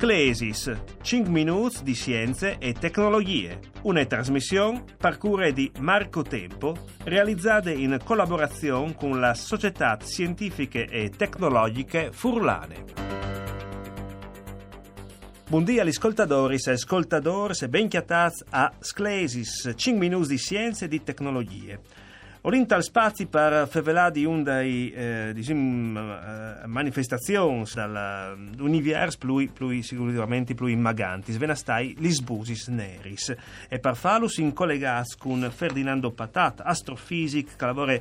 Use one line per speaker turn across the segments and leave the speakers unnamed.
Sclesis, 5 minuti di scienze e tecnologie, una trasmissione parcure di Marco Tempo, realizzata in collaborazione con la Società Scientifiche e Tecnologiche Furlane. Buongiorno agli ascoltatori e ascoltatori e ben chiatati a Sclesis, 5 minuti di scienze e di tecnologie. Orintal spazi per fevelà di un dei eh, diciamo, eh, manifestazioni dall'univers più, più sicuramente più immaganti, svenastai gli sbusis neris. E per farlo si collegati con Ferdinando Patat, astrofisic, che lavora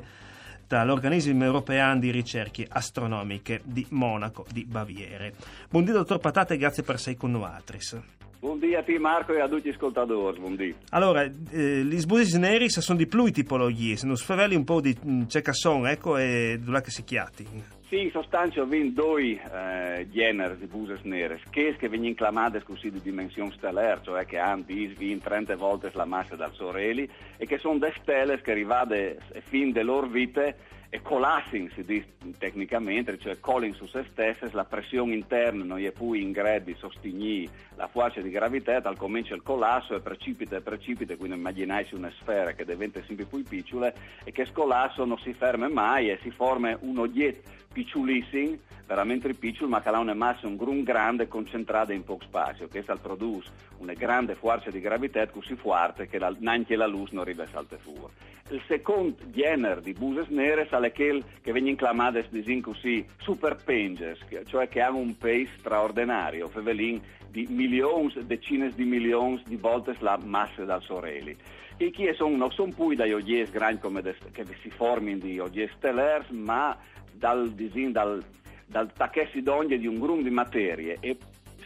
dall'Organismo Europeo di Ricerche Astronomiche di Monaco di Baviere. Buongiorno dottor Patat e grazie per essere con noi.
Buongiorno a te Marco e a tutti gli ascoltatori, buongiorno.
Allora, eh, gli sbusis neri sono di più tipologie, se non sfaveli un po' di mm, cecasson, ecco, e dove che si chiati.
Sì, in sostanza abbiamo due eh, generi di buses nere, che vengono chiamate così di dimensione stellare, cioè che hanno 10, 30 volte la massa del Sorelli, e che sono delle stelle che arrivano fin delle loro vite e collassing si dice tecnicamente, cioè colling su se stesse, la pressione interna non è più in grado di sostenere la forza di gravità, tal comincia il collasso e precipita e precipita, quindi immaginarsi una sfera che diventa sempre più piccola e che scolasso non si ferma mai e si forma un oggetto picciolissimo, veramente piccolo, ma che ha una massa un grun grande concentrata in poco spazio, che sta produce una grande forza di gravità così forte che la, neanche la luce non arriva a saltare fuori. Il secondo genere di buses nere è quelle che vengono chiamate così super penges, cioè che hanno un pace straordinario, fevelin di milioni, decine di milioni di volte la massa del Sorelli. E che sono, non sono poi dagli oggetti grandi come des, che si formano di oggetti stellari, ma dal, disin, dal, dal taccessi d'ogni di un gruppo di materie e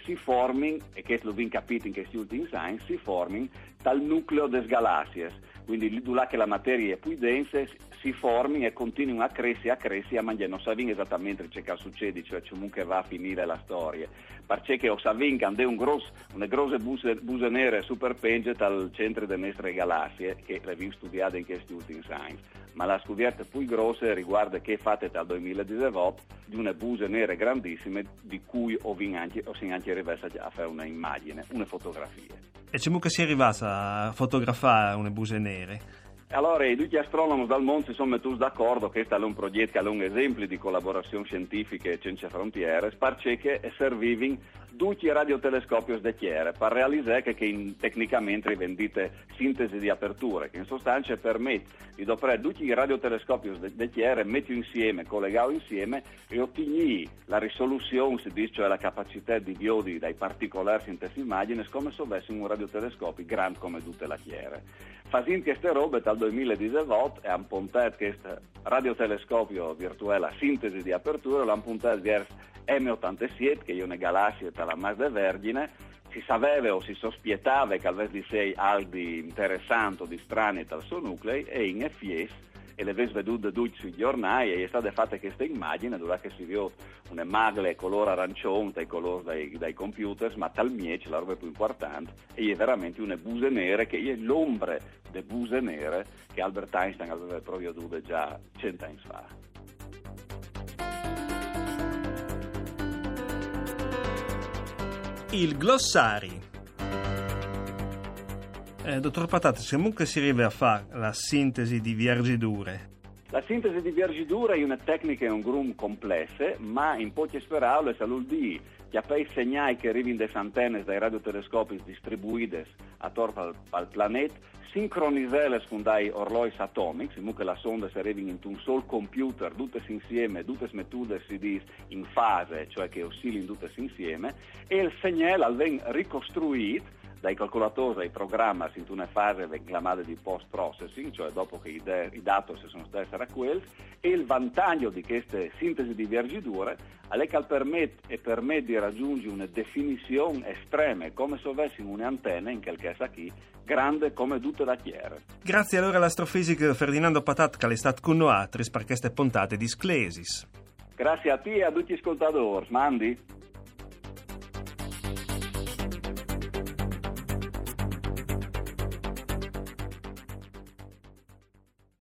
si formano, e questo lo abbiamo capito in questi ultimi anni, si formano dal nucleo delle galassie. Quindi là che la materia è più densa si formi e continuino a crescere, a crescere, a mangiare. Non sappiamo esattamente che succede, cioè comunque va a finire la storia. Perché sappiamo che un grosso, una grosse buse, buse nere super penge dal centro delle nostre galassie, che le abbiamo studiate in questi ultimi anni. Ma la scoperta più grossa riguarda che fate dal 2018 di una buse nere grandissime di cui ho anche, ho anche a fare un'immagine, una fotografia.
E c'è che si è arrivato a fotografare una buse nere?
Allora, tutti gli astronomi dal mondo si sono messi d'accordo che questo è un progetto che ha un esempio di collaborazione scientifica senza frontiere, perché servivano tutti i radiotelescopi de chiere per realizzare che, che in, tecnicamente vendite sintesi di aperture, che in sostanza permette di doprare tutti i radiotelescopi de chiere, metti insieme, collegare insieme e ottenere la risoluzione, si dice, cioè la capacità di diodi dai particolari in questa immagine, come se avessimo un radiotelescopio grande come tutte le chiere. Facendo queste robe dal 2018 e hanno puntato questo radiotelescopio virtuale a sintesi di aperture, l'hanno puntato verso M87, che è una galassia tra la Mazda Vergine, si sapeva o si sospiettava che avesse di sé aldi interessanti di strani dal suo nucleo e in FIES e le vedute tutti sui giornali e è stata fatta questa immagine dove si vede una magle colore arancione dai colori dai, dai computer ma talmente la roba più importante e è veramente una buse nere che è l'ombra delle buse nere che Albert Einstein aveva proprio due già cent'anni fa.
Il glossari. Eh, dottor Patata, se comunque si arriva a fare la sintesi di viargidure.
La sintesi di viargidure è una tecnica e un grum complesse, ma in poche vuol dire che a i segnali che arrivano dalle antenne dai radiotelescopi distribuiti attorno al, al pianeta, sincronizzarle con dei orlogi atomici, modo la sonda si arriva in un solo computer, tutte insieme, tutte metode si dice in fase, cioè che oscillano tutte insieme, e il segnale viene ricostruito dai calcolatori, dai programmi in una fase chiamata di post-processing, cioè dopo che i, de- i dati si sono stati raccolti, e il vantaggio di queste sintesi di vergidure è che permette, permette di raggiungere una definizione estrema, come se avessimo un'antenna, in quel caso qui, grande come tutte le chiere.
Grazie allora all'astrofisico Ferdinando Patat che è stato con noi per queste puntate di Sclesis.
Grazie a te e a tutti gli ascoltatori. Mandi.